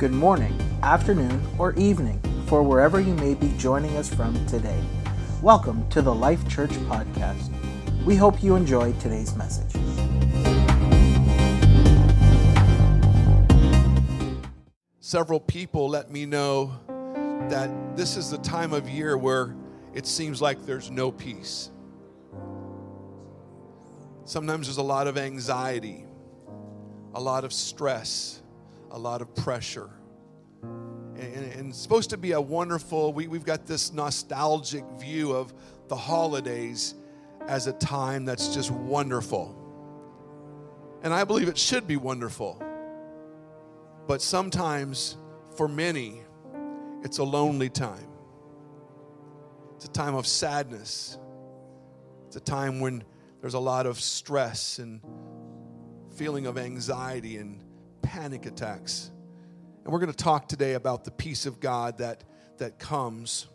good morning, afternoon, or evening for wherever you may be joining us from today. Welcome to the Life Church Podcast. We hope you enjoy today's message. Several people let me know that this is the time of year where it seems like there's no peace. Sometimes there's a lot of anxiety, a lot of stress, a lot of pressure. And, and, supposed to be a wonderful, we, we've got this nostalgic view of the holidays as a time that's just wonderful. And I believe it should be wonderful. But sometimes, for many, it's a lonely time. It's a time of sadness. It's a time when there's a lot of stress and feeling of anxiety and panic attacks. And we're going to talk today about the peace of God that, that comes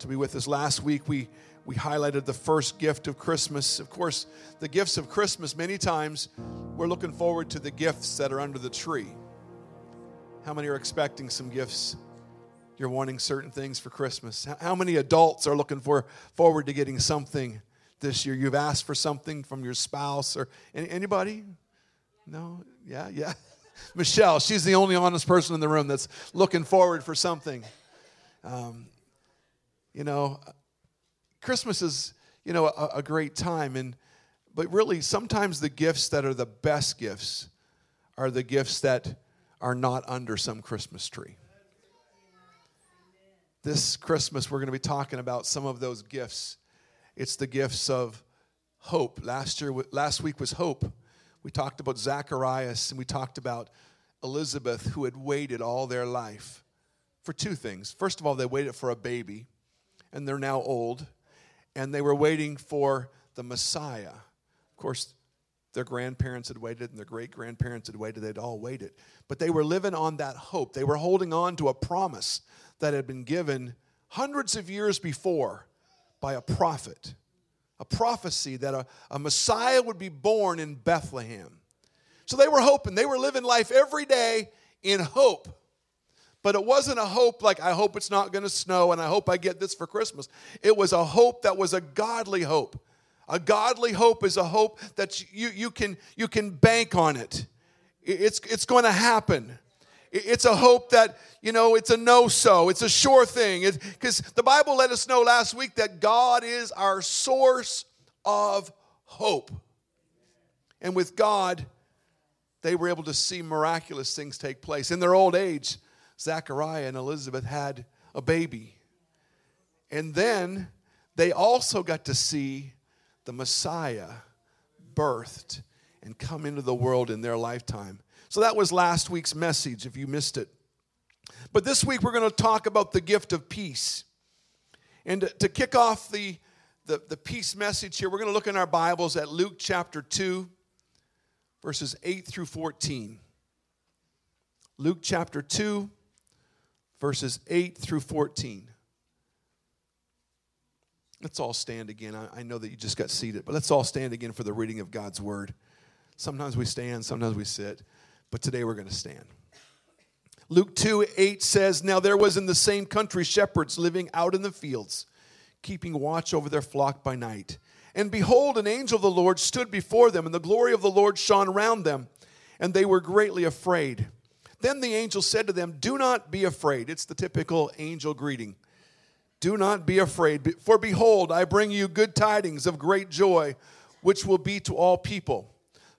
to be with us. Last week, we, we highlighted the first gift of Christmas. Of course, the gifts of Christmas, many times, we're looking forward to the gifts that are under the tree. How many are expecting some gifts? You're wanting certain things for Christmas. How many adults are looking for forward to getting something this year? You've asked for something from your spouse or anybody? No? Yeah, yeah. Michelle, she's the only honest person in the room that's looking forward for something. Um, you know, Christmas is, you know, a, a great time, and but really, sometimes the gifts that are the best gifts are the gifts that are not under some Christmas tree. This Christmas, we're going to be talking about some of those gifts. It's the gifts of hope. Last year, last week was hope. We talked about Zacharias and we talked about Elizabeth, who had waited all their life for two things. First of all, they waited for a baby, and they're now old, and they were waiting for the Messiah. Of course, their grandparents had waited, and their great grandparents had waited. They'd all waited. But they were living on that hope. They were holding on to a promise that had been given hundreds of years before by a prophet a prophecy that a, a Messiah would be born in Bethlehem. So they were hoping, they were living life every day in hope. But it wasn't a hope like, I hope it's not going to snow and I hope I get this for Christmas. It was a hope that was a godly hope. A godly hope is a hope that you, you, can, you can bank on it. It's, it's going to happen. It's a hope that, you know, it's a no so, it's a sure thing. Because the Bible let us know last week that God is our source of hope. And with God, they were able to see miraculous things take place. In their old age, Zachariah and Elizabeth had a baby. And then they also got to see the Messiah birthed and come into the world in their lifetime. So that was last week's message if you missed it. But this week we're going to talk about the gift of peace. And to, kick off the, the, the peace message here, we're going to look in our Bibles at Luke chapter 2, verses 8 through 14. Luke chapter 2, verses 8 through 14. Let's all stand again. I, I know that you just got seated, but let's all stand again for the reading of God's word. Sometimes we stand, sometimes we sit but today we're going to stand. Luke 2 8 says, Now there was in the same country shepherds living out in the fields, keeping watch over their flock by night. And behold, an angel of the Lord stood before them, and the glory of the Lord shone around them, and they were greatly afraid. Then the angel said to them, Do not be afraid. It's the typical angel greeting. Do not be afraid, for behold, I bring you good tidings of great joy, which will be to all people.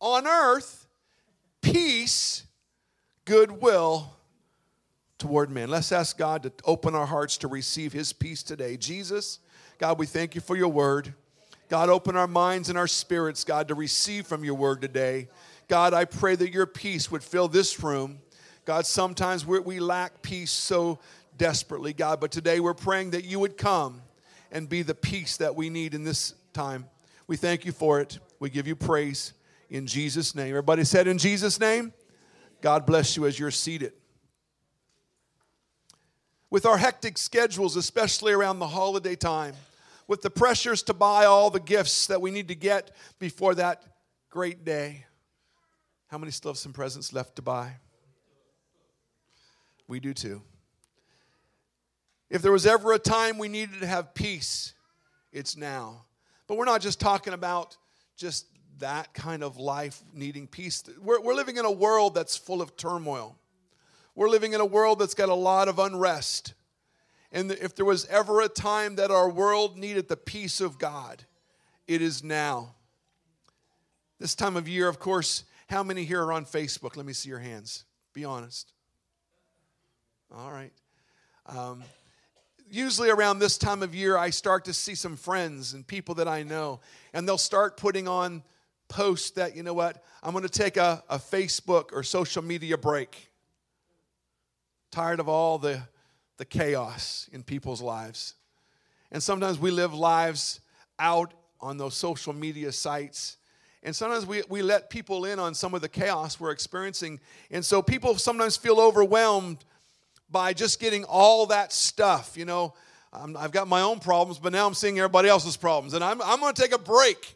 on earth peace, goodwill toward men. Let's ask God to open our hearts to receive His peace today. Jesus, God, we thank you for your word. God, open our minds and our spirits, God, to receive from your word today. God, I pray that your peace would fill this room. God, sometimes we we lack peace so desperately, God, but today we're praying that you would come and be the peace that we need in this time. We thank you for it. We give you praise in Jesus' name. Everybody said, In Jesus' name, God bless you as you're seated. With our hectic schedules, especially around the holiday time, with the pressures to buy all the gifts that we need to get before that great day, how many still have some presents left to buy? We do too. If there was ever a time we needed to have peace, it's now. But we're not just talking about just that kind of life needing peace. We're, we're living in a world that's full of turmoil. We're living in a world that's got a lot of unrest. And if there was ever a time that our world needed the peace of God, it is now. This time of year, of course, how many here are on Facebook? Let me see your hands. Be honest. All right. Um, usually around this time of year, I start to see some friends and people that I know, and they'll start putting on posts that, you know what, I'm going to take a, a Facebook or social media break. Tired of all the, the chaos in people's lives. And sometimes we live lives out on those social media sites. And sometimes we, we let people in on some of the chaos we're experiencing. And so people sometimes feel overwhelmed by just getting all that stuff. You know, i have got my own problems, but now I'm seeing everybody else's problems, and I'm, I'm going to take a break.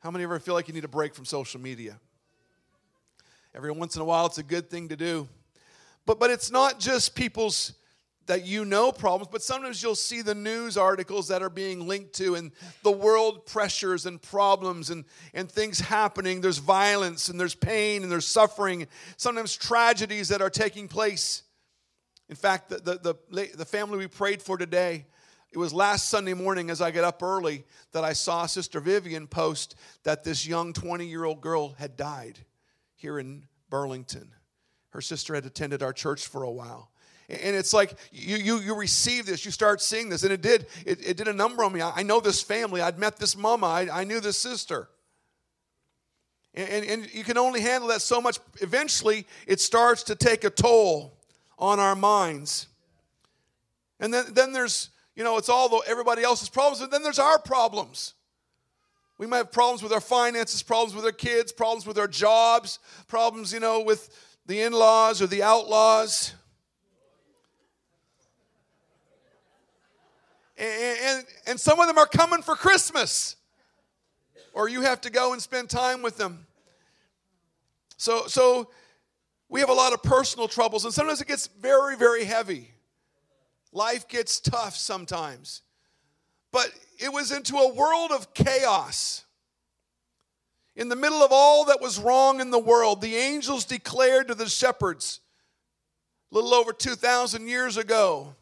How many ever feel like you need a break from social media? Every once in a while, it's a good thing to do. But, but it's not just people's that you know problems, but sometimes you'll see the news articles that are being linked to and the world pressures and problems and, and things happening. There's violence and there's pain and there's suffering, sometimes tragedies that are taking place. In fact, the, the, the, the family we prayed for today, it was last Sunday morning as I got up early that I saw Sister Vivian post that this young 20 year old girl had died here in Burlington. Her sister had attended our church for a while. And it's like you, you, you receive this, you start seeing this, and it did, it, it did a number on me. I, I know this family, I'd met this mama, I, I knew this sister. And, and, and you can only handle that so much. Eventually, it starts to take a toll on our minds. And then, then there's, you know, it's all the, everybody else's problems, but then there's our problems. We might have problems with our finances, problems with our kids, problems with our jobs, problems, you know, with the in laws or the outlaws. And, and, and some of them are coming for Christmas, or you have to go and spend time with them. So, so we have a lot of personal troubles, and sometimes it gets very, very heavy. Life gets tough sometimes. But it was into a world of chaos. In the middle of all that was wrong in the world, the angels declared to the shepherds a little over 2,000 years ago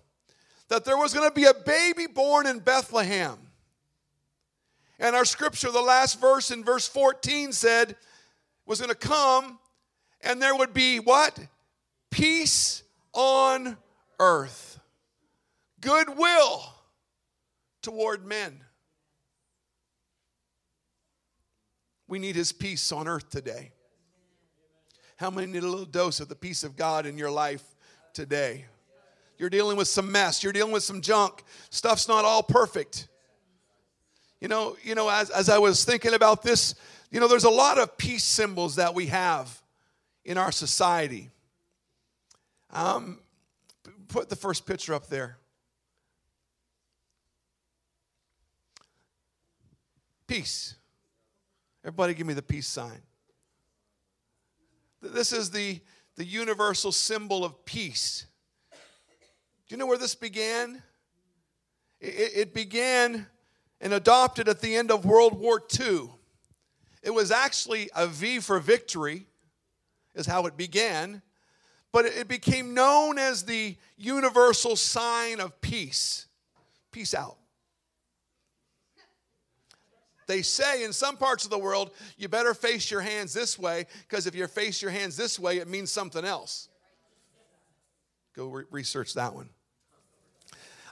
that there was going to be a baby born in Bethlehem. And our scripture, the last verse in verse 14 said, was going to come and there would be what? Peace on earth, goodwill toward men. We need his peace on earth today. How many need a little dose of the peace of God in your life today? You're dealing with some mess, you're dealing with some junk. Stuff's not all perfect. You know, you know, as, as I was thinking about this, you know, there's a lot of peace symbols that we have in our society. Um, put the first picture up there. Peace. Everybody give me the peace sign. This is the, the universal symbol of peace. Do you know where this began? It, it began and adopted at the end of World War II. It was actually a V for victory is how it began, but it became known as the universal sign of peace. Peace out. They say in some parts of the world, you better face your hands this way, because if you face your hands this way, it means something else. Go re- research that one.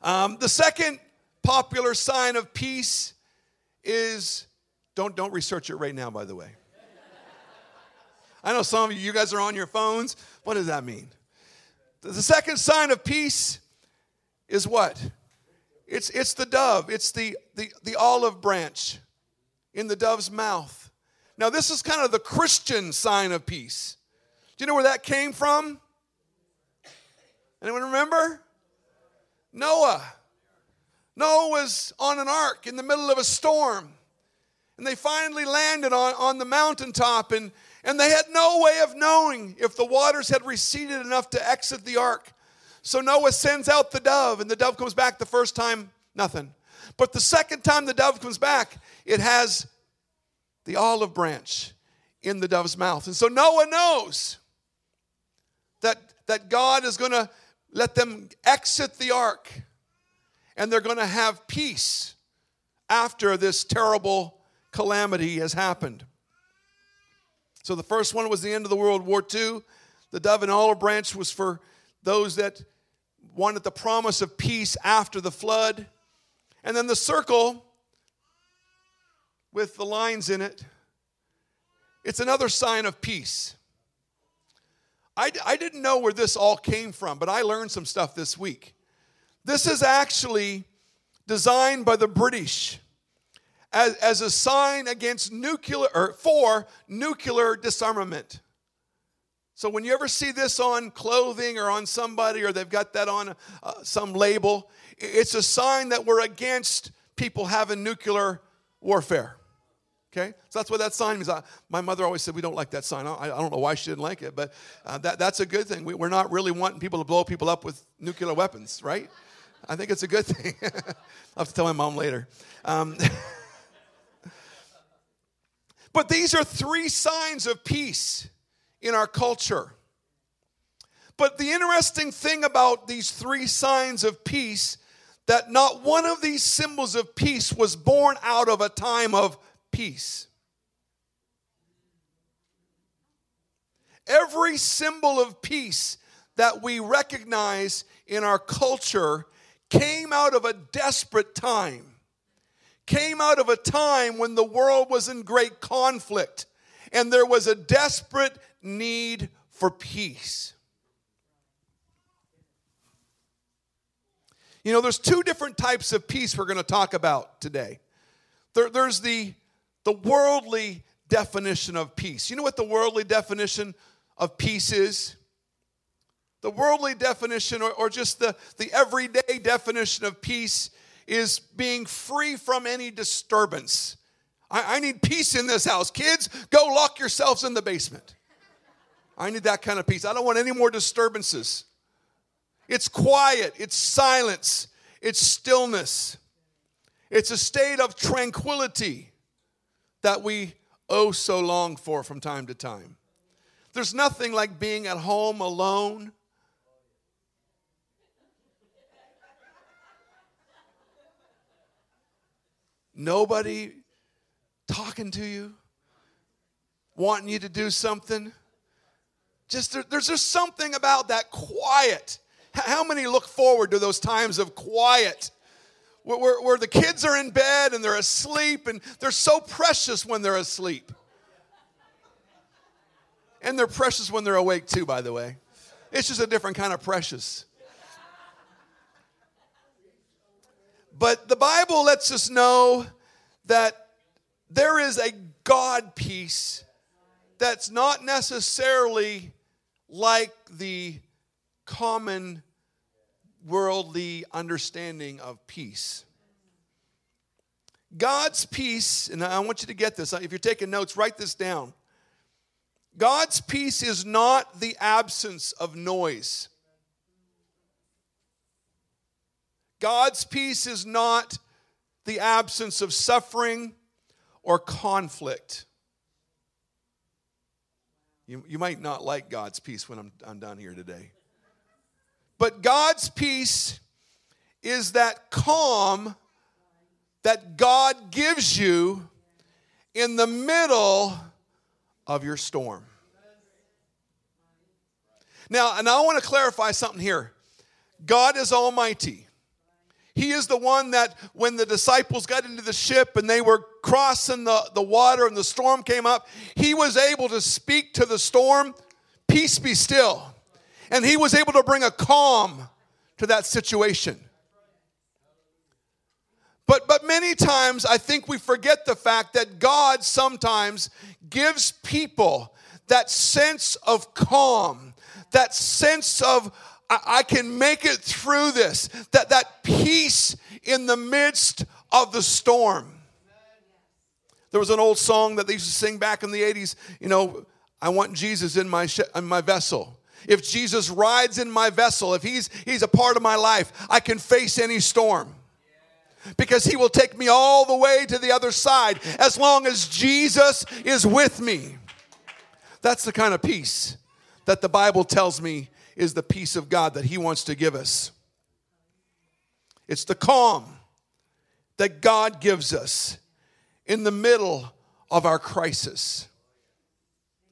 Um, the second popular sign of peace is don't, don't research it right now, by the way. I know some of you, you guys are on your phones. What does that mean? The second sign of peace is what? It's, it's the dove, it's the, the, the olive branch in the dove's mouth. Now, this is kind of the Christian sign of peace. Do you know where that came from? Anyone remember? Noah. Noah was on an ark in the middle of a storm. And they finally landed on, on the mountaintop, and, and they had no way of knowing if the waters had receded enough to exit the ark. So Noah sends out the dove, and the dove comes back the first time, nothing. But the second time the dove comes back, it has the olive branch in the dove's mouth. And so Noah knows that, that God is going to let them exit the ark and they're going to have peace after this terrible calamity has happened. So the first one was the end of the World War II. The dove and olive branch was for those that wanted the promise of peace after the flood. And then the circle with the lines in it, it's another sign of peace. I, I didn't know where this all came from, but I learned some stuff this week. This is actually designed by the British as, as a sign against nuclear, or for nuclear disarmament. So when you ever see this on clothing or on somebody, or they've got that on uh, some label, it's a sign that we're against people having nuclear warfare. Okay, so that's what that sign means. I, my mother always said we don't like that sign. I, I don't know why she didn't like it, but uh, that, that's a good thing. We, we're not really wanting people to blow people up with nuclear weapons, right? I think it's a good thing. I'll have to tell my mom later. Um, but these are three signs of peace in our culture. But the interesting thing about these three signs of peace that not one of these symbols of peace was born out of a time of peace. Every symbol of peace that we recognize in our culture came out of a desperate time, came out of a time when the world was in great conflict and there was a desperate need for peace. You know, there's two different types of peace we're going to talk about today. There, there's the the worldly definition of peace. You know what the worldly definition of peace is? The worldly definition, or, or just the, the everyday definition of peace, is being free from any disturbance. I, I need peace in this house. Kids, go lock yourselves in the basement. I need that kind of peace. I don't want any more disturbances. It's quiet, it's silence, it's stillness, it's a state of tranquility that we oh so long for from time to time. There's nothing like being at home alone. Nobody talking to you, wanting you to do something. Just there, there's just something about that quiet. How many look forward to those times of quiet? where, where the kids are in bed and they're asleep, and they're so precious when they're asleep. And they're precious when they're awake, too, by the way. It's just a different kind of precious. But the Bible lets us know that there is a God peace that's not necessarily like the common worldly understanding of peace. God's peace, and I want you to get this. If you're taking notes, write this down. God's peace is not the absence of noise. God's peace is not the absence of suffering or conflict. You, you might not like God's peace when I'm, I'm done here today. But God's peace is that calm that God gives you in the middle of your storm. Now, and I want to clarify something here God is almighty, He is the one that when the disciples got into the ship and they were crossing the, the water and the storm came up, he was able to speak to the storm, Peace be still. And he was able to bring a calm to that situation. But, but many times I think we forget the fact that God sometimes gives people that sense of calm, that sense of, I, I can make it through this, that, that peace in the midst of the storm. There was an old song that they used to sing back in the 80s, you know, I want Jesus in my, sh- in my vessel. If Jesus rides in my vessel, if he's, he's a part of my life, I can face any storm because he will take me all the way to the other side as long as Jesus is with me. That's the kind of peace that the Bible tells me is the peace of God that he wants to give us. It's the calm that God gives us in the middle of our crisis.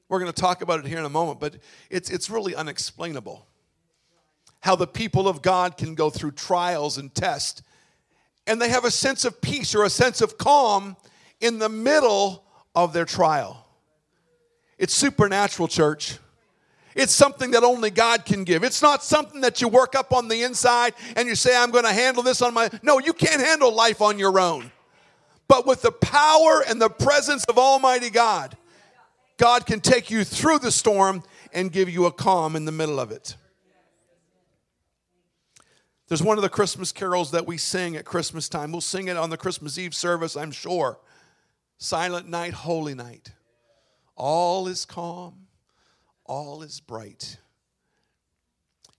We're going to talk about it here in a moment, but it's, it's really unexplainable how the people of God can go through trials and tests and they have a sense of peace or a sense of calm in the middle of their trial. It's supernatural, church. It's something that only God can give. It's not something that you work up on the inside and you say, I'm going to handle this on my. No, you can't handle life on your own. But with the power and the presence of Almighty God, God can take you through the storm and give you a calm in the middle of it. There's one of the Christmas carols that we sing at Christmas time. We'll sing it on the Christmas Eve service, I'm sure. Silent night, holy night. All is calm, all is bright.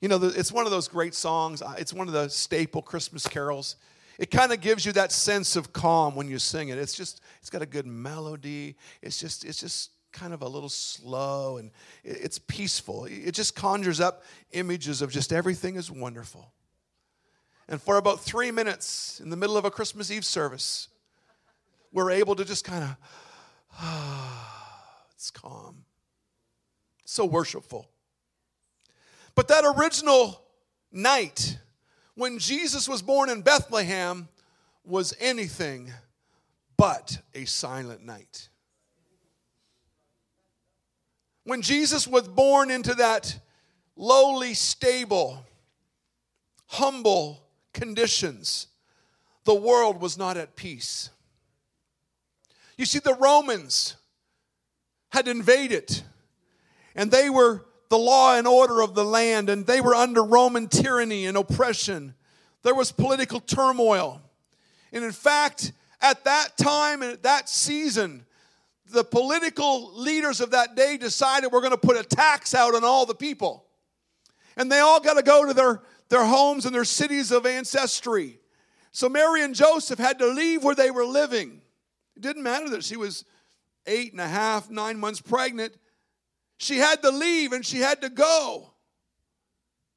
You know, it's one of those great songs. It's one of the staple Christmas carols. It kind of gives you that sense of calm when you sing it. It's just, it's got a good melody. It's just, it's just kind of a little slow and it's peaceful. It just conjures up images of just everything is wonderful. And for about three minutes in the middle of a Christmas Eve service, we're able to just kind of, ah, it's calm. So worshipful. But that original night when Jesus was born in Bethlehem was anything but a silent night. When Jesus was born into that lowly stable, humble conditions, the world was not at peace. You see, the Romans had invaded, and they were the law and order of the land, and they were under Roman tyranny and oppression. There was political turmoil. And in fact, at that time and at that season, the political leaders of that day decided we're going to put a tax out on all the people. And they all got to go to their their homes and their cities of ancestry. So Mary and Joseph had to leave where they were living. It didn't matter that she was eight and a half, nine months pregnant. She had to leave and she had to go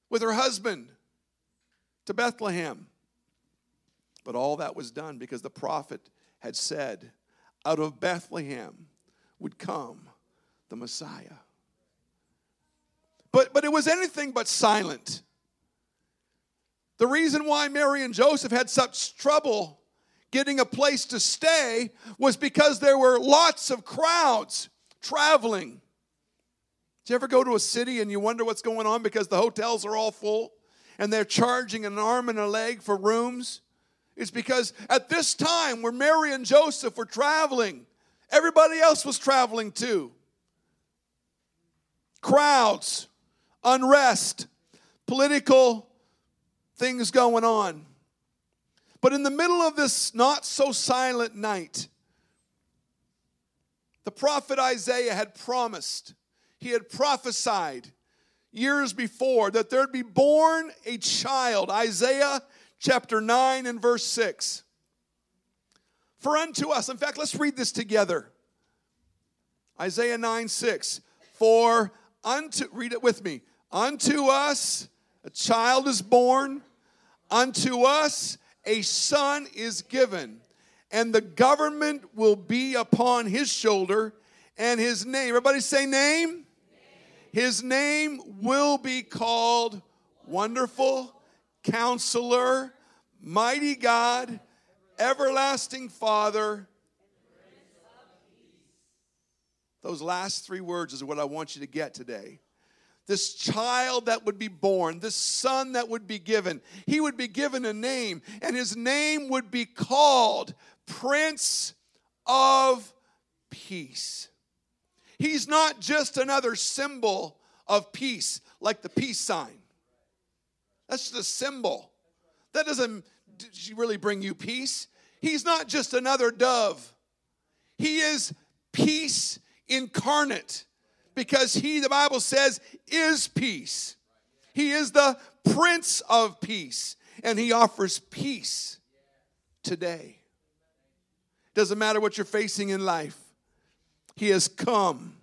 with her husband to Bethlehem. But all that was done because the prophet had said, out of Bethlehem would come the Messiah. But, but it was anything but silent. The reason why Mary and Joseph had such trouble getting a place to stay was because there were lots of crowds traveling. Do you ever go to a city and you wonder what's going on because the hotels are all full and they're charging an arm and a leg for rooms? It's because at this time where Mary and Joseph were traveling, everybody else was traveling too. Crowds, unrest, political things going on. But in the middle of this not so silent night, the prophet Isaiah had promised, he had prophesied years before that there'd be born a child. Isaiah chapter 9 and verse 6. For unto us, in fact, let's read this together. Isaiah 9 6. For unto, read it with me. Unto us a child is born, unto us a son is given, and the government will be upon his shoulder, and his name, everybody say name. His name will be called Wonderful, Counselor, mighty God, everlasting Father. Those last three words is what I want you to get today. This child that would be born, this son that would be given, he would be given a name, and his name would be called Prince of Peace. He's not just another symbol of peace, like the peace sign. That's just a symbol. That doesn't really bring you peace. He's not just another dove. He is peace incarnate because he, the Bible says, is peace. He is the Prince of Peace, and he offers peace today. Doesn't matter what you're facing in life, he has come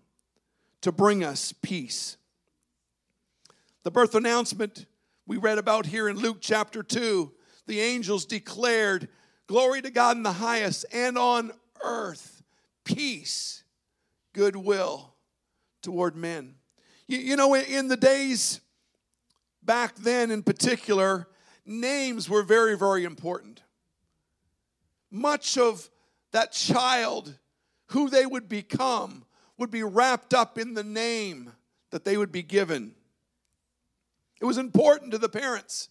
to bring us peace. The birth announcement we read about here in Luke chapter 2, the angels declared, Glory to God in the highest, and on earth, peace, goodwill toward men. You, you know, in the days back then in particular, names were very, very important. Much of that child, who they would become, would be wrapped up in the name that they would be given. It was important to the parents.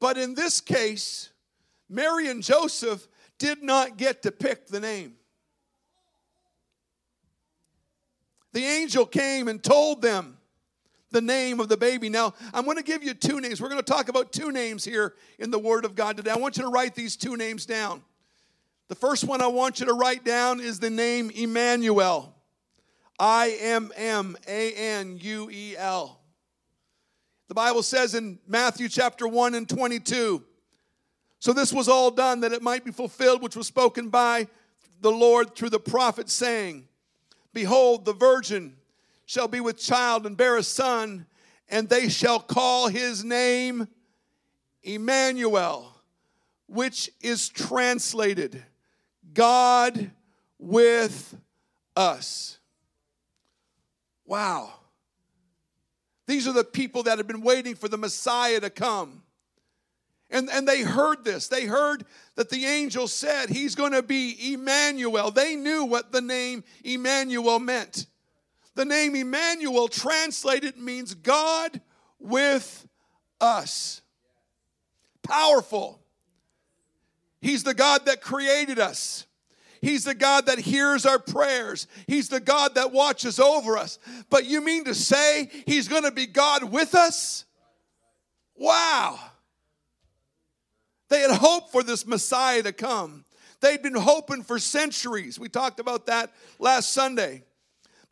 But in this case, Mary and Joseph did not get to pick the name. The angel came and told them the name of the baby. Now, I'm going to give you two names. We're going to talk about two names here in the Word of God today. I want you to write these two names down. The first one I want you to write down is the name Immanuel. I M M A N U E L. The Bible says in Matthew chapter 1 and 22 So this was all done that it might be fulfilled, which was spoken by the Lord through the prophet, saying, Behold, the virgin shall be with child and bear a son, and they shall call his name Emmanuel, which is translated God with us. Wow. These are the people that have been waiting for the Messiah to come. And, and they heard this. They heard that the angel said he's going to be Emmanuel. They knew what the name Emmanuel meant. The name Emmanuel translated means God with us. Powerful. He's the God that created us. He's the God that hears our prayers. He's the God that watches over us. But you mean to say He's going to be God with us? Wow. They had hoped for this Messiah to come. They'd been hoping for centuries. We talked about that last Sunday.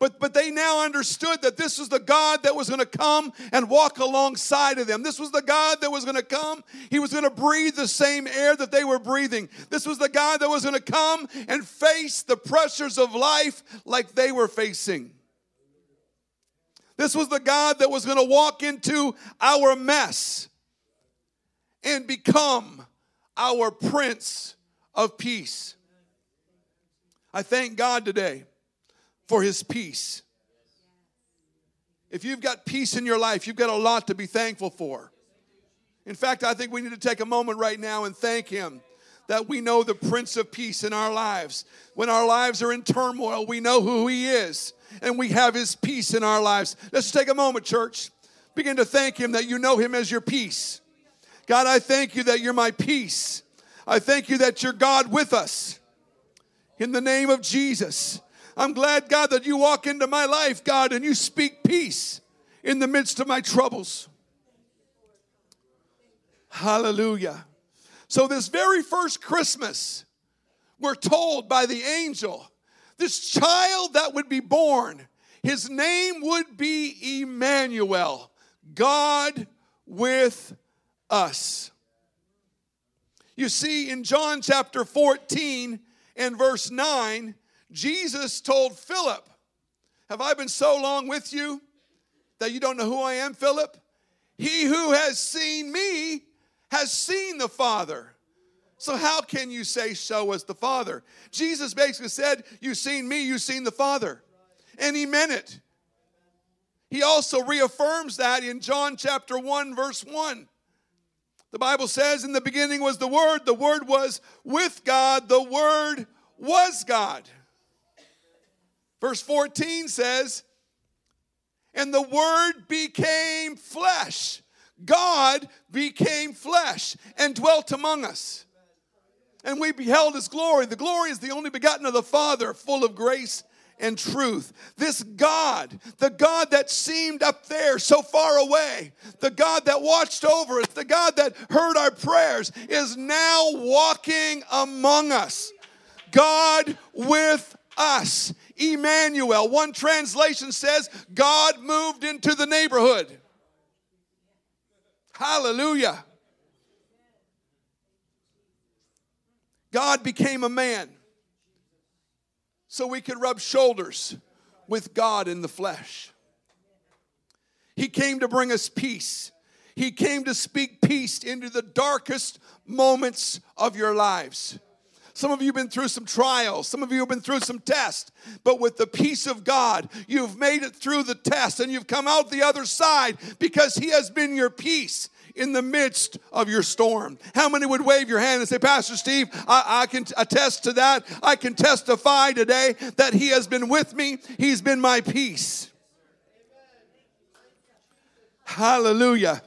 But, but they now understood that this was the God that was going to come and walk alongside of them. This was the God that was going to come. He was going to breathe the same air that they were breathing. This was the God that was going to come and face the pressures of life like they were facing. This was the God that was going to walk into our mess and become our Prince of Peace. I thank God today for his peace. If you've got peace in your life, you've got a lot to be thankful for. In fact, I think we need to take a moment right now and thank him that we know the Prince of Peace in our lives. When our lives are in turmoil, we know who he is and we have his peace in our lives. Let's take a moment, church. Begin to thank him that you know him as your peace. God, I thank you that you're my peace. I thank you that you're God with us. In the name of Jesus. I'm glad, God, that you walk into my life, God, and you speak peace in the midst of my troubles. Hallelujah. So, this very first Christmas, we're told by the angel, this child that would be born, his name would be Emmanuel, God with us. You see, in John chapter 14 and verse 9, Jesus told Philip, Have I been so long with you that you don't know who I am, Philip? He who has seen me has seen the Father. So, how can you say, Show us the Father? Jesus basically said, You've seen me, you've seen the Father. And he meant it. He also reaffirms that in John chapter 1, verse 1. The Bible says, In the beginning was the Word, the Word was with God, the Word was God. Verse 14 says, And the Word became flesh. God became flesh and dwelt among us. And we beheld his glory. The glory is the only begotten of the Father, full of grace and truth. This God, the God that seemed up there so far away, the God that watched over us, the God that heard our prayers, is now walking among us. God with us. Emmanuel. One translation says, God moved into the neighborhood. Hallelujah. God became a man so we could rub shoulders with God in the flesh. He came to bring us peace. He came to speak peace into the darkest moments of your lives. Some of you have been through some trials. Some of you have been through some tests. But with the peace of God, you've made it through the test and you've come out the other side because He has been your peace in the midst of your storm. How many would wave your hand and say, Pastor Steve, I, I, can attest to that. I can testify today that He has been with me, He's been my peace. Hallelujah.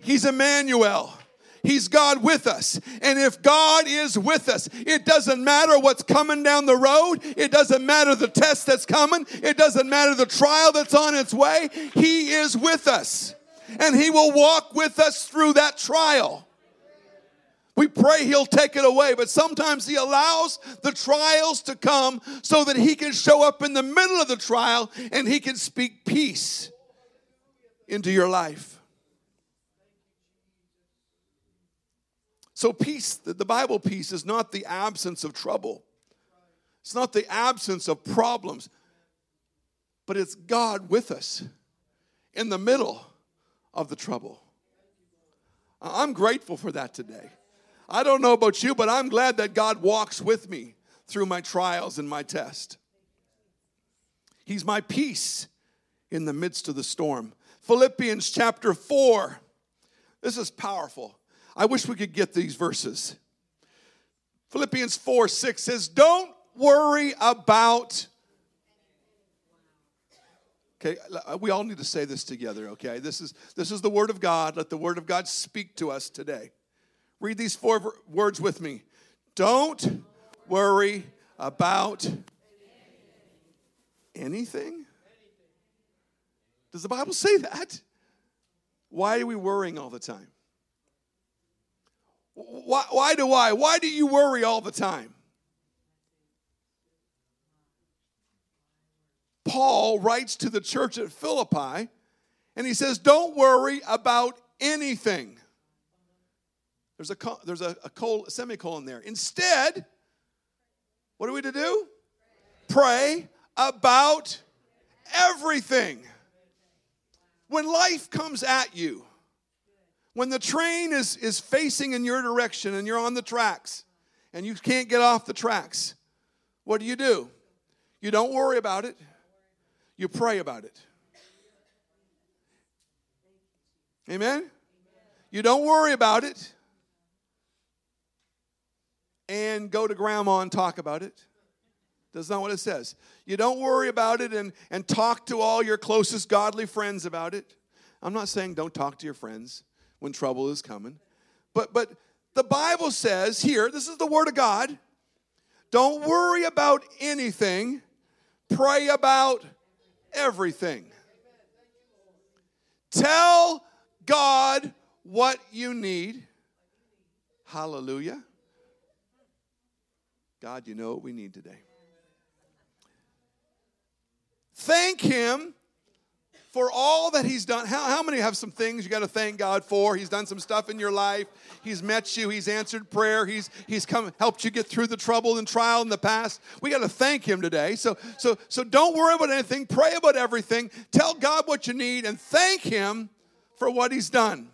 He's Emmanuel. He's God with us. And if God is with us, it doesn't matter what's coming down the road. It doesn't matter the test that's coming. It doesn't matter the trial that's on its way. He is with us and He will walk with us through that trial. We pray He'll take it away, but sometimes He allows the trials to come so that He can show up in the middle of the trial and He can speak peace into your life. So, peace, the Bible peace, is not the absence of trouble, it's not the absence of problems, but it's God with us in the middle of the trouble. I'm grateful for that today. I don't know about you, but I'm glad that God walks with me through my trials and my test. He's my peace in the midst of the storm. Philippians chapter 4. This is powerful. I wish we could get these verses. Philippians 4 6 says, Don't worry about Okay, we all need to say this together, okay? This is this is the word of God. Let the word of God speak to us today. Read these four words with me. Don't worry about anything. Does the Bible say that? Why are we worrying all the time? Why, why do I? Why do you worry all the time? Paul writes to the church at Philippi and he says, Don't worry about anything. There's a, there's a, a, col, a semicolon there. Instead, what are we to do? Pray about everything. When life comes at you, when the train is, is facing in your direction and you're on the tracks and you can't get off the tracks, what do you do? You don't worry about it. You pray about it. Amen? You don't worry about it and go to grandma and talk about it. That's not what it says. You don't worry about it and, and talk to all your closest godly friends about it. I'm not saying don't talk to your friends when trouble is coming. But but the Bible says here, this is the word of God. Don't worry about anything. Pray about everything. Tell God what you need. Hallelujah. God, you know what we need today. Thank Him for all that he's done. How, how many have some things you got to thank God for? He's done some stuff in your life. He's met you. He's answered prayer. He's he's come helped you get through the trouble and trial in the past. We got to thank him today. So so so don't worry about anything. Pray about everything. Tell God what you need and thank him for what he's done.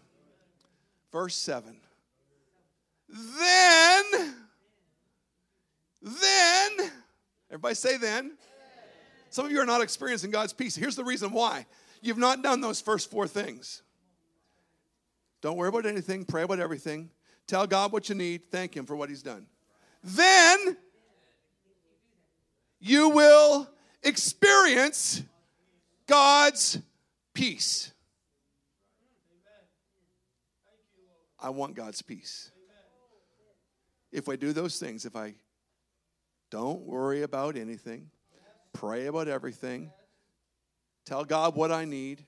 Verse 7. Then then everybody say then some of you are not experiencing God's peace. Here's the reason why you've not done those first four things. Don't worry about anything, pray about everything. Tell God what you need, thank Him for what He's done. Then you will experience God's peace. I want God's peace. If I do those things, if I don't worry about anything, pray about everything, tell God what I need,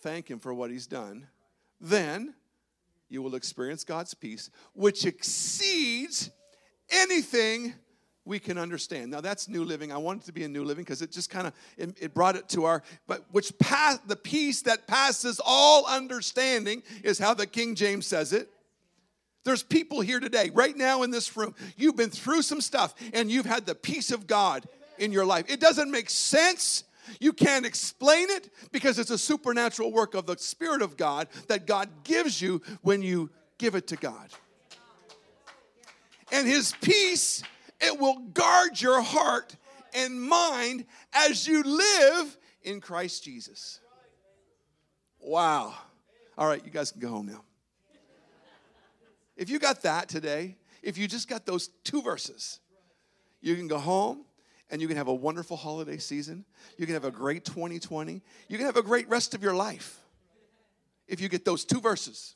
thank Him for what He's done, then you will experience God's peace, which exceeds anything we can understand. Now that's new living. I want it to be a new living because it just kind of it, it, brought it to our but which pass the peace that passes all understanding is how the King James says it. There's people here today, right now in this room. You've been through some stuff and you've had the peace of God in your life. It doesn't make sense. You can't explain it because it's a supernatural work of the Spirit of God that God gives you when you give it to God. And His peace it will guard your heart and mind as you live in Christ Jesus. Wow. All right, you guys can go home now. If you got that today, if you just got those two verses, you can go home and you can have a wonderful holiday season. You can have a great 2020. You can have a great rest of your life if you get those two verses.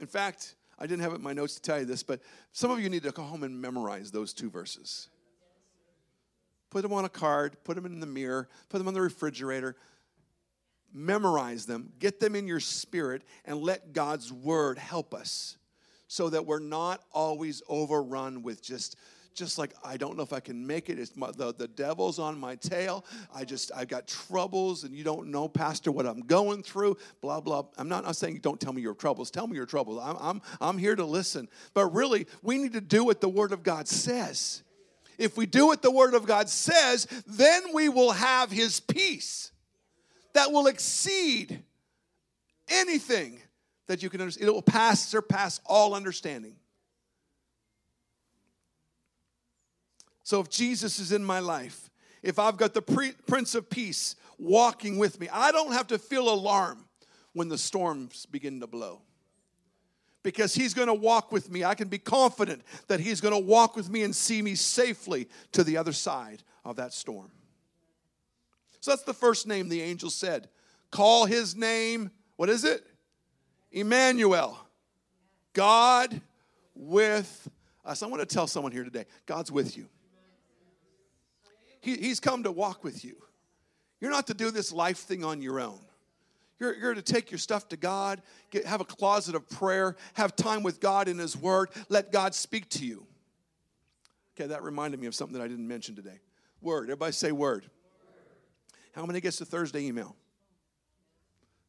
In fact, I didn't have it in my notes to tell you this, but some of you need to go home and memorize those two verses. Put them on a card, put them in the mirror, put them on the refrigerator. Memorize them, get them in your spirit, and let God's word help us so that we're not always overrun with just just like I don't know if I can make it. It's my, the, the devil's on my tail. I just, I've got troubles and you don't know, Pastor, what I'm going through, blah, blah. I'm not, not saying don't tell me your troubles. Tell me your troubles. I'm, I'm, I'm here to listen. But really, we need to do what the Word of God says. If we do what the Word of God says, then we will have His peace that will exceed anything that you can understand. It will pass, surpass all understanding. So if Jesus is in my life, if I've got the pre- Prince of Peace walking with me, I don't have to feel alarm when the storms begin to blow. Because he's going to walk with me. I can be confident that he's going to walk with me and see me safely to the other side of that storm. So that's the first name the angel said. Call his name, what is it? Emmanuel. God with us. I want to tell someone here today God's with you. He, he's come to walk with you. You're not to do this life thing on your own. You're, you're to take your stuff to God, get, have a closet of prayer, have time with God in His Word, let God speak to you. Okay, that reminded me of something that I didn't mention today. Word. Everybody say word. How many gets the Thursday email?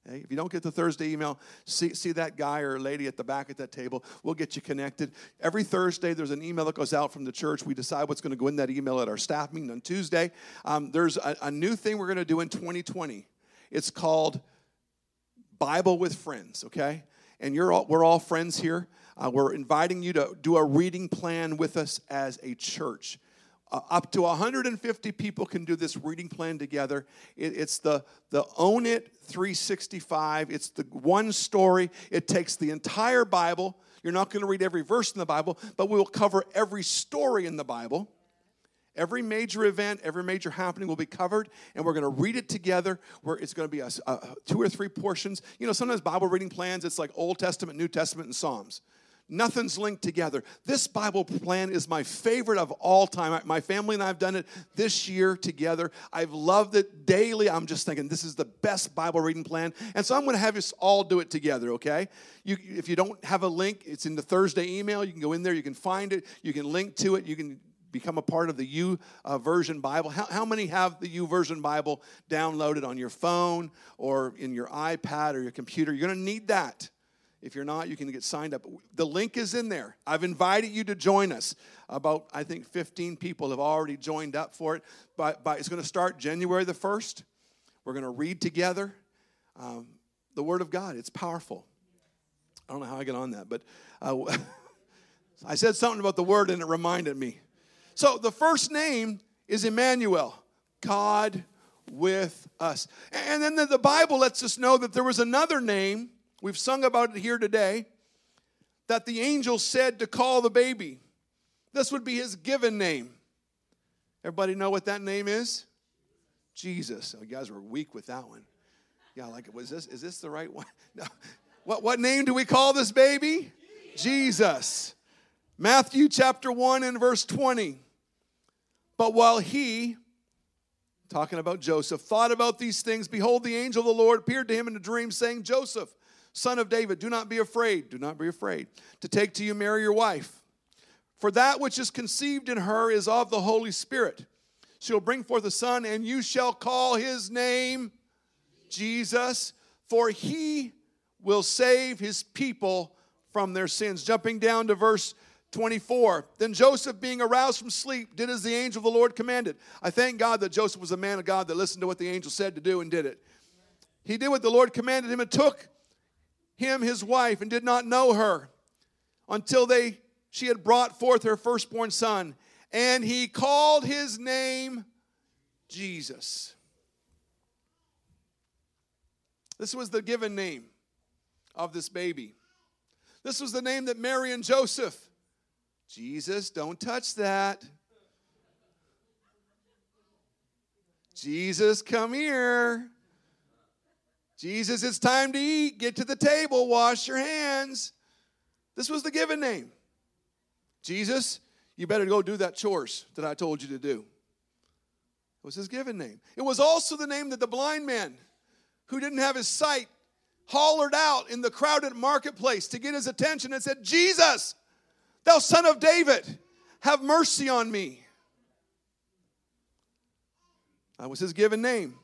If you don't get the Thursday email, see, see that guy or lady at the back at that table. We'll get you connected. Every Thursday, there's an email that goes out from the church. We decide what's going to go in that email at our staff meeting on Tuesday. Um, there's a, a new thing we're going to do in 2020. It's called Bible with Friends, okay? And you're all, we're all friends here. Uh, we're inviting you to do a reading plan with us as a church. Uh, up to 150 people can do this reading plan together. It, it's the, the Own It 365. It's the one story. It takes the entire Bible. You're not going to read every verse in the Bible, but we will cover every story in the Bible. Every major event, every major happening will be covered, and we're going to read it together. Where it's going to be a, a, two or three portions. You know, sometimes Bible reading plans, it's like Old Testament, New Testament, and Psalms. Nothing's linked together. This Bible plan is my favorite of all time. My family and I have done it this year together. I've loved it daily. I'm just thinking this is the best Bible reading plan. And so I'm going to have us all do it together, okay? You, if you don't have a link, it's in the Thursday email. You can go in there, you can find it, you can link to it, you can become a part of the U uh, version Bible. How, how many have the YouVersion Bible downloaded on your phone or in your iPad or your computer? You're going to need that. If you're not, you can get signed up. The link is in there. I've invited you to join us. About, I think, 15 people have already joined up for it. But, but it's going to start January the 1st. We're going to read together um, the Word of God. It's powerful. I don't know how I get on that, but uh, I said something about the Word and it reminded me. So the first name is Emmanuel, God with us. And then the Bible lets us know that there was another name, we've sung about it here today, that the angel said to call the baby. This would be his given name. Everybody know what that name is? Jesus. Oh, you guys were weak with that one. Yeah, like, it was this, is this the right one? No. What, what name do we call this baby? Jesus. Matthew chapter 1 and verse 20. But while he, talking about Joseph, thought about these things, behold, the angel of the Lord appeared to him in a dream, saying, Joseph, son of David, do not be afraid, do not be afraid to take to you Mary your wife. For that which is conceived in her is of the Holy Spirit. She'll bring forth a son, and you shall call his name Jesus, for he will save his people from their sins. Jumping down to verse 24. Then Joseph, being aroused from sleep, did as the angel of the Lord commanded. I thank God that Joseph was a man of God that listened to what the angel said to do and did it. He did what the Lord commanded him and took him his wife and did not know her until they she had brought forth her firstborn son and he called his name Jesus. This was the given name of this baby. This was the name that Mary and Joseph, Jesus, don't touch that. Jesus, come here. Jesus, it's time to eat. Get to the table. Wash your hands. This was the given name. Jesus, you better go do that chores that I told you to do. It was his given name. It was also the name that the blind man who didn't have his sight hollered out in the crowded marketplace to get his attention and said, Jesus, thou son of David, have mercy on me. That was his given name.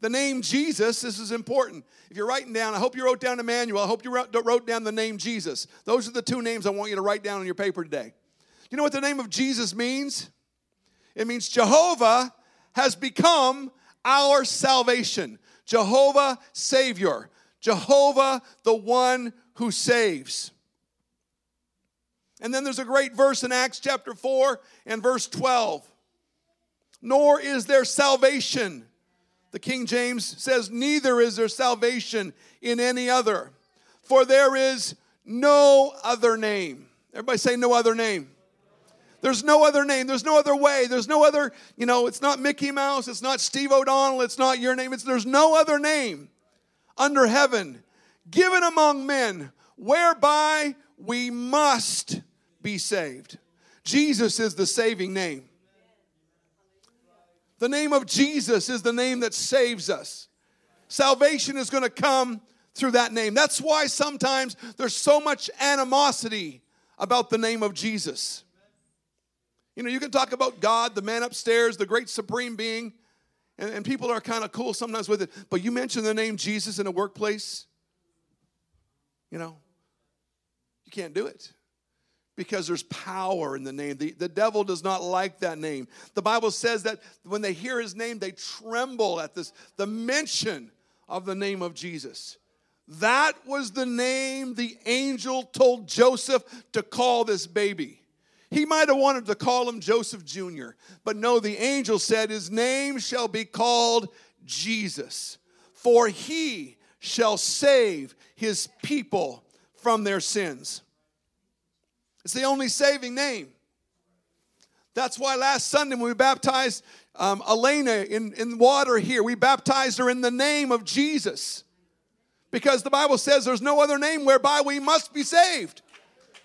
The name Jesus, this is important. If you're writing down, I hope you wrote down Emmanuel. I hope you wrote down the name Jesus. Those are the two names I want you to write down on your paper today. Do you know what the name of Jesus means? It means Jehovah has become our salvation. Jehovah Savior. Jehovah, the one who saves. And then there's a great verse in Acts chapter 4 and verse 12. Nor is there salvation. The King James says, Neither is there salvation in any other, for there is no other name. Everybody say, No other name. There's no other name. There's no other way. There's no other, you know, it's not Mickey Mouse. It's not Steve O'Donnell. It's not your name. It's, there's no other name under heaven given among men whereby we must be saved. Jesus is the saving name. The name of Jesus is the name that saves us. Salvation is going to come through that name. That's why sometimes there's so much animosity about the name of Jesus. You know, you can talk about God, the man upstairs, the great supreme being, and, and people are kind of cool sometimes with it. But you mention the name Jesus in a workplace, you know, you can't do it because there's power in the name. The, the devil does not like that name. The Bible says that when they hear his name, they tremble at this, the mention of the name of Jesus. That was the name the angel told Joseph to call this baby. He might have wanted to call him Joseph Jr., but no, the angel said, His name shall be called Jesus, for he shall save his people from their sins. It's the only saving name. That's why last Sunday when we baptized um, Elena in, in water here, we baptized her in the name of Jesus. Because the Bible says there's no other name whereby we must be saved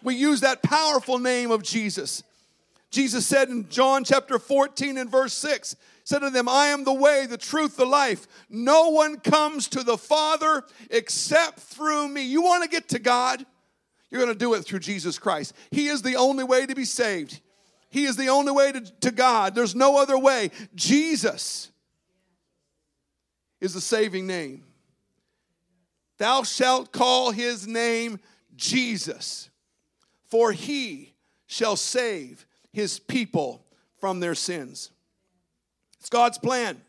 we use that powerful name of Jesus. Jesus said in John chapter 14 and verse 6, said to them, I am the way, the truth, the life. No one comes to the Father except through me. You want to get to God? You're going to do it through Jesus Christ. He is the only way to be saved. He is the only way to, to God. There's no other way. Jesus is the saving name. Thou shalt call his name Jesus for he shall save his people from their sins. It's God's plan.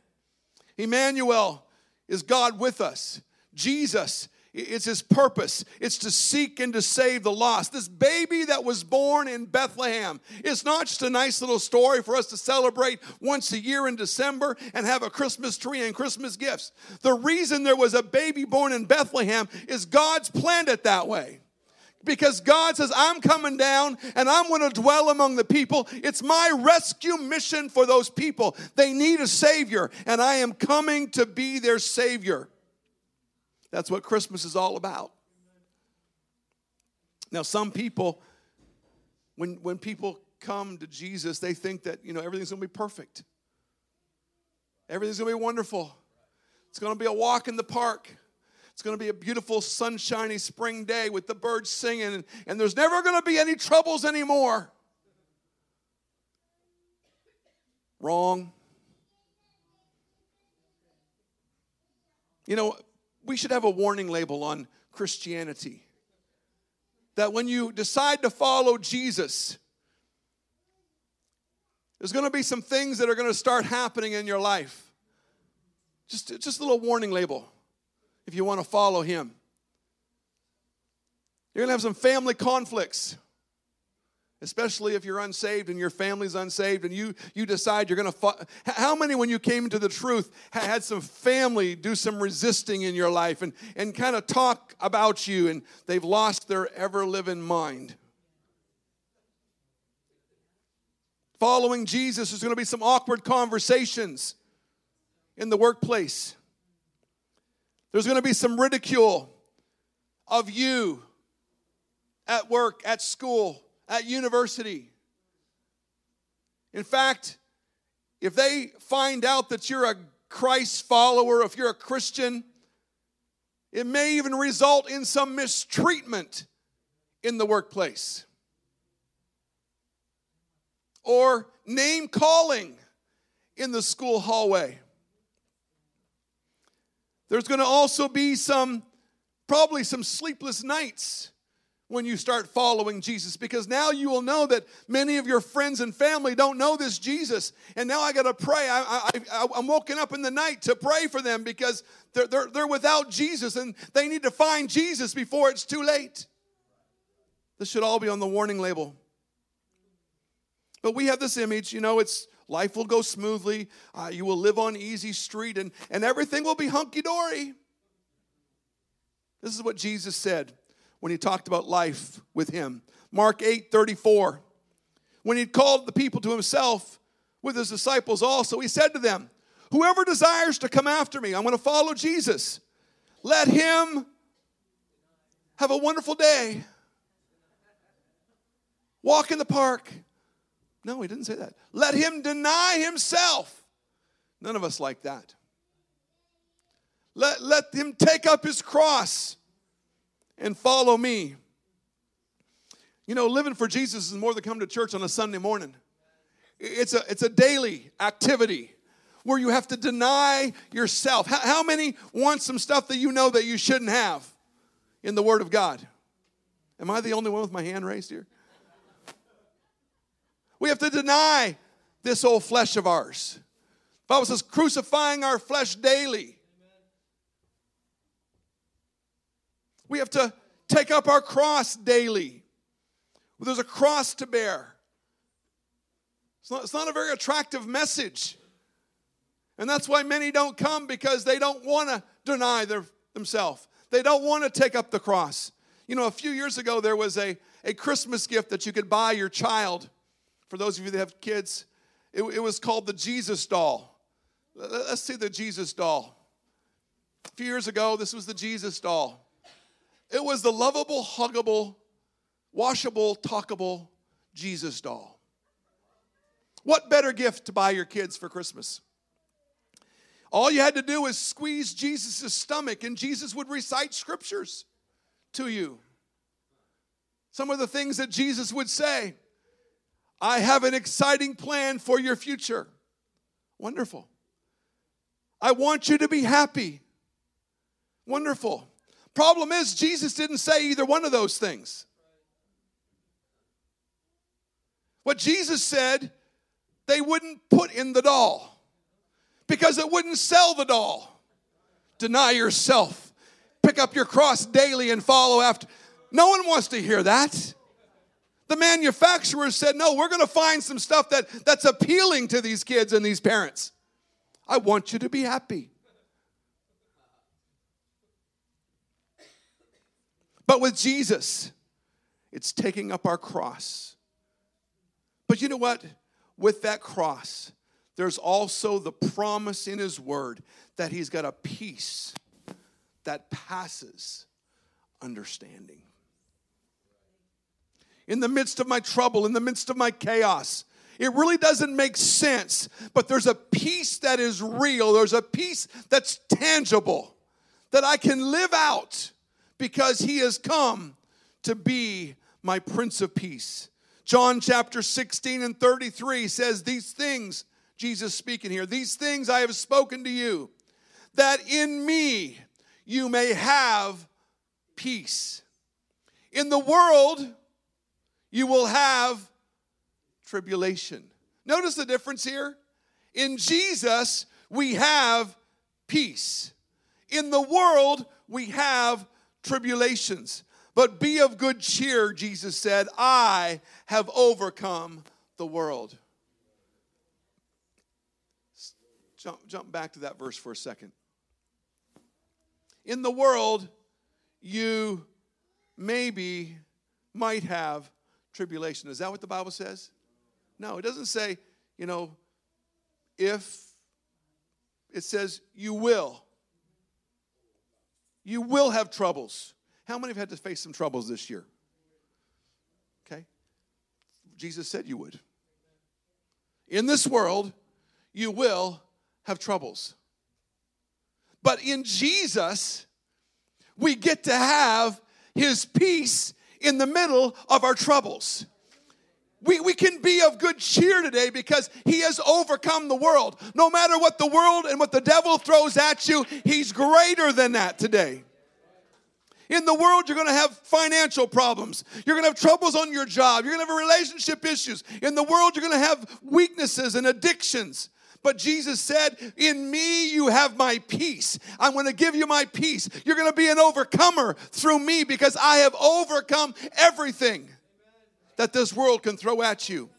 Emmanuel is God with us. Jesus It's his purpose. It's to seek and to save the lost. This baby that was born in Bethlehem It's not just a nice little story for us to celebrate once a year in December and have a Christmas tree and Christmas gifts. The reason there was a baby born in Bethlehem is God's planned it that way because God says, I'm coming down and I'm going to dwell among the people. It's my rescue mission for those people. They need a Savior, and I am coming to be their Savior. That's what Christmas is all about. Now, some people, when, when people come to Jesus, they think that, you know, everything's going to be perfect. Everything's going to be wonderful. It's going to be a walk in the park. It's going to be a beautiful, sunshiny spring day with the birds singing, and, and there's never going to be any troubles anymore. Wrong. You know, we should have a warning label on Christianity that when you decide to follow Jesus, there's going to be some things that are going to start happening in your life. Just, just a little warning label if you want to follow him. You're going to have some family conflicts especially if you're unsaved and your family's unsaved and you you decide you're going to fo- how many when you came into the truth had some family do some resisting in your life and and kind of talk about you and they've lost their ever living mind? Following jesus there's going to be some awkward conversations in the workplace. There's going to be some ridicule of you at work at school at university. In fact, if they find out that you're a Christ follower, if you're a Christian, it may even result in some mistreatment in the workplace or name calling in the school hallway. There's going to also be some, probably some sleepless nights when you start following Jesus because now you will know that many of your friends and family don't know this Jesus. And now I got to pray. I, I'm woken up in the night to pray for them because they're, they're, they're without Jesus and they need to find Jesus before it's too late. This should all be on the warning label. But we have this image, you know, it's life will go smoothly. Uh, you will live on easy street and, and everything will be hunky dory. This is what Jesus said when he talked about life with him. Mark 8 34. When he called the people to himself with his disciples also, he said to them, Whoever desires to come after me, I'm going to follow Jesus. Let him have a wonderful day. Walk in the park. No, he didn't say that. Let him deny himself. None of us like that. Let, let him take up his cross and follow me. You know, living for Jesus is more than coming to church on a Sunday morning. It's a, it's a daily activity where you have to deny yourself. How, how many want some stuff that you know that you shouldn't have in the Word of God? Am I the only one with my hand raised here? We have to deny this old flesh of ours. The Bible says, crucifying our flesh daily. We have to take up our cross daily. There's a cross to bear. It's not, it's not a very attractive message. And that's why many don't come because they don't want to deny their, themselves. They don't want to take up the cross. You know, a few years ago, there was a, a Christmas gift that you could buy your child. For those of you that have kids, it, it was called the Jesus doll. Let's see the Jesus doll. A few years ago, this was the Jesus doll. It was the lovable, huggable, washable, talkable Jesus doll. What better gift to buy your kids for Christmas? All you had to do was squeeze Jesus' stomach, and Jesus would recite scriptures to you. Some of the things that Jesus would say I have an exciting plan for your future. Wonderful. I want you to be happy. Wonderful. Problem is, Jesus didn't say either one of those things. What Jesus said, they wouldn't put in the doll because it wouldn't sell the doll. Deny yourself, pick up your cross daily and follow after. No one wants to hear that. The manufacturer said, no, we're going to find some stuff that, that's appealing to these kids and these parents. I want you to be happy. But with Jesus, it's taking up our cross. But you know what? With that cross, there's also the promise in His Word that He's got a peace that passes understanding. In the midst of my trouble, in the midst of my chaos, it really doesn't make sense, but there's a peace that is real. There's a peace that's tangible that I can live out because he has come to be my Prince of Peace. John chapter 16 and 33 says, These things, Jesus speaking here, these things I have spoken to you, that in me you may have peace. In the world, you will have tribulation. Notice the difference here. In Jesus, we have peace. In the world, we have tribulations. But be of good cheer, Jesus said, I have overcome the world. Jump, jump back to that verse for a second. In the world, you maybe might have tribulation. Is that what the Bible says? No, it doesn't say, you know, if, it says you will. You will have troubles. How many have had to face some troubles this year? Okay. Jesus said you would. In this world, you will have troubles. But in Jesus, we get to have his peace in the middle of our troubles. We, we can be of good cheer today because he has overcome the world. No matter what the world and what the devil throws at you, he's greater than that today. In the world, you're going to have financial problems. You're going to have troubles on your job. You're going to have relationship issues. In the world, you're going to have weaknesses and addictions. But Jesus said, In me you have my peace. I'm going to give you my peace. You're going to be an overcomer through me because I have overcome everything that this world can throw at you.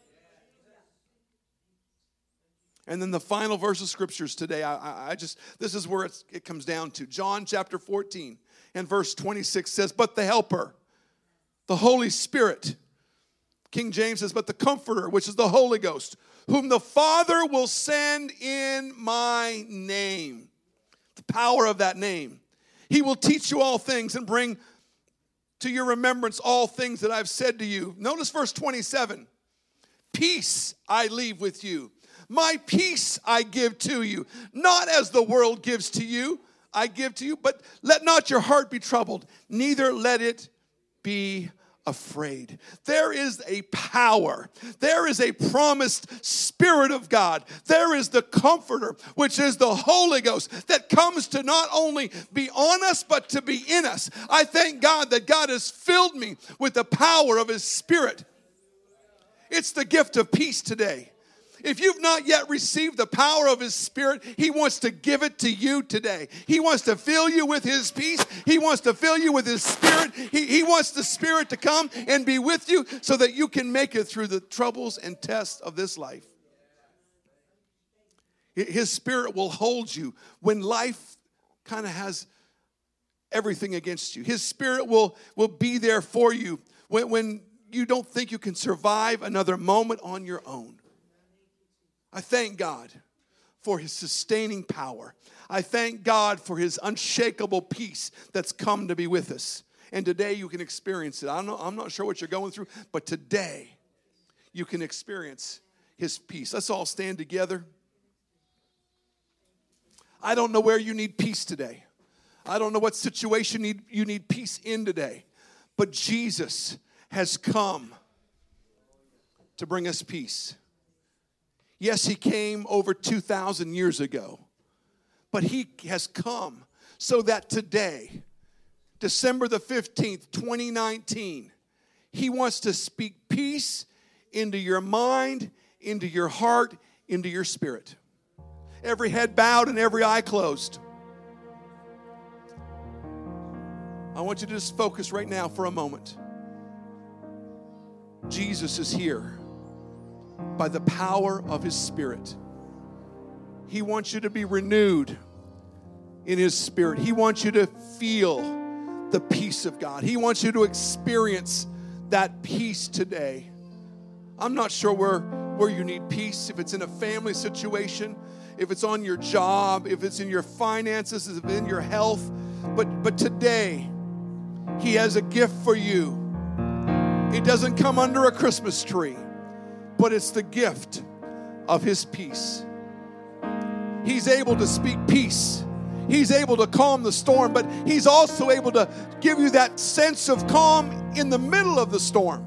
And then the final verse of scriptures today, I, I just, this is where it comes down to. John chapter 14 and verse 26 says, But the Helper, the Holy Spirit, King James says, But the Comforter, which is the Holy Ghost, whom the Father will send in my name. The power of that name. He will teach you all things and bring to your remembrance all things that I've said to you. Notice verse 27 Peace I leave with you, my peace I give to you, not as the world gives to you, I give to you, but let not your heart be troubled, neither let it be afraid. There is a power. There is a promised Spirit of God. There is the Comforter, which is the Holy Ghost, that comes to not only be on us, but to be in us. I thank God that God has filled me with the power of His Spirit. It's the gift of peace today. If you've not yet received the power of His Spirit, He wants to give it to you today. He wants to fill you with His peace. He wants to fill you with His Spirit. He, he wants the Spirit to come and be with you so that you can make it through the troubles and tests of this life. His Spirit will hold you when life kind of has everything against you. His Spirit will, will be there for you when, when you don't think you can survive another moment on your own. I thank God for his sustaining power. I thank God for his unshakable peace that's come to be with us. And today you can experience it. I I'm not sure what you're going through, but today you can experience his peace. Let's all stand together. I don't know where you need peace today. I don't know what situation need, you need peace in today. But Jesus has come to bring us peace. Yes, he came over 2,000 years ago, but he has come so that today, December the 15th, 2019, he wants to speak peace into your mind, into your heart, into your spirit. Every head bowed and every eye closed. I want you to just focus right now for a moment. Jesus is here by the power of his Spirit. He wants you to be renewed in his Spirit. He wants you to feel the peace of God. He wants you to experience that peace today. I'm not sure where, where you need peace, if it's in a family situation, if it's on your job, if it's in your finances, if it's in your health. But, but today, He has a gift for you. It doesn't come under a Christmas tree, but it's the gift of His peace. He's able to speak peace. He's able to calm the storm, but He's also able to give you that sense of calm in the middle of the storm.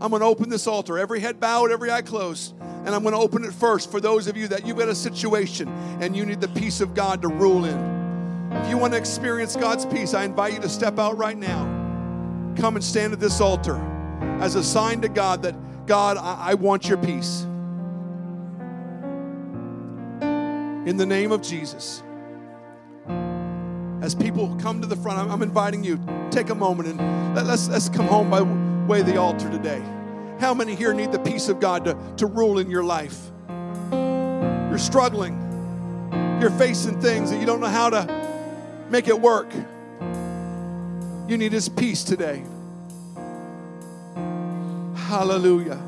I'm going to open this altar, every head bowed, every eye closed, and I'm going to open it first for those of you that you've got a situation and you need the peace of God to rule in. If you want to experience God's peace, I invite you to step out right now. Come and stand at this altar as a sign to God that, God, I, I want your peace. In the name of Jesus. As people come to the front, I'm, I'm inviting you, take a moment and let, let's, let's come home by way of the altar today. How many here need the peace of God to, to rule in your life? You're struggling. You're facing things that you don't know how to make it work. You need His peace today. Hallelujah.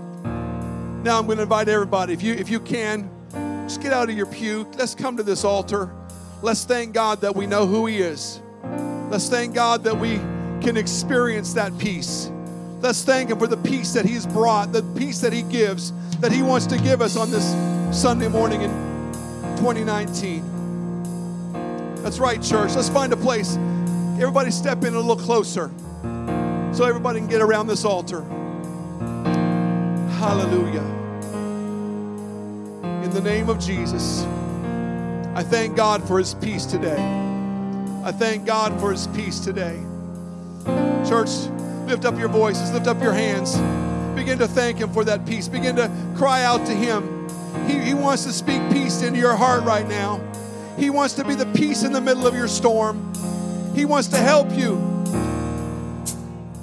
Now I'm going to invite everybody, if you if you can, just get out of your pew. Let's come to this altar. Let's thank God that we know who He is. Let's thank God that we can experience that peace. Let's thank Him for the peace that He's brought, the peace that He gives, that He wants to give us on this Sunday morning in 2019. That's right, church. Let's find a place. Everybody step in a little closer so everybody can get around this altar. Hallelujah. In the name of Jesus, I thank God for His peace today. I thank God for His peace today. Church, lift up your voices, lift up your hands. Begin to thank Him for that peace. Begin to cry out to Him. He, he wants to speak peace into your heart right now. He wants to be the peace in the middle of your storm. He wants to help you.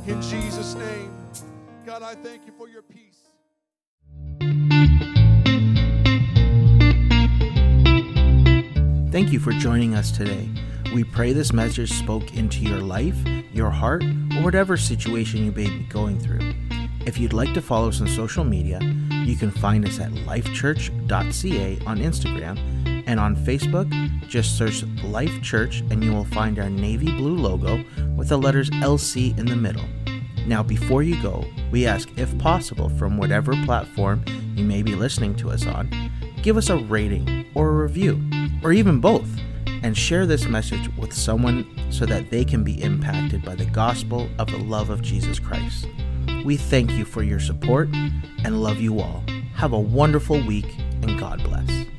In Jesus' name, God, I thank you for your peace. Thank you for joining us today. We pray this message spoke into your life, your heart, or whatever situation you may be going through. If you'd like to follow us on social media, you can find us at lifechurch.ca on Instagram and on Facebook. Just search Life Church and you will find our navy blue logo with the letters LC in the middle. Now, before you go, we ask if possible from whatever platform you may be listening to us on, give us a rating or a review, or even both, and share this message with someone so that they can be impacted by the gospel of the love of Jesus Christ. We thank you for your support and love you all. Have a wonderful week and God bless.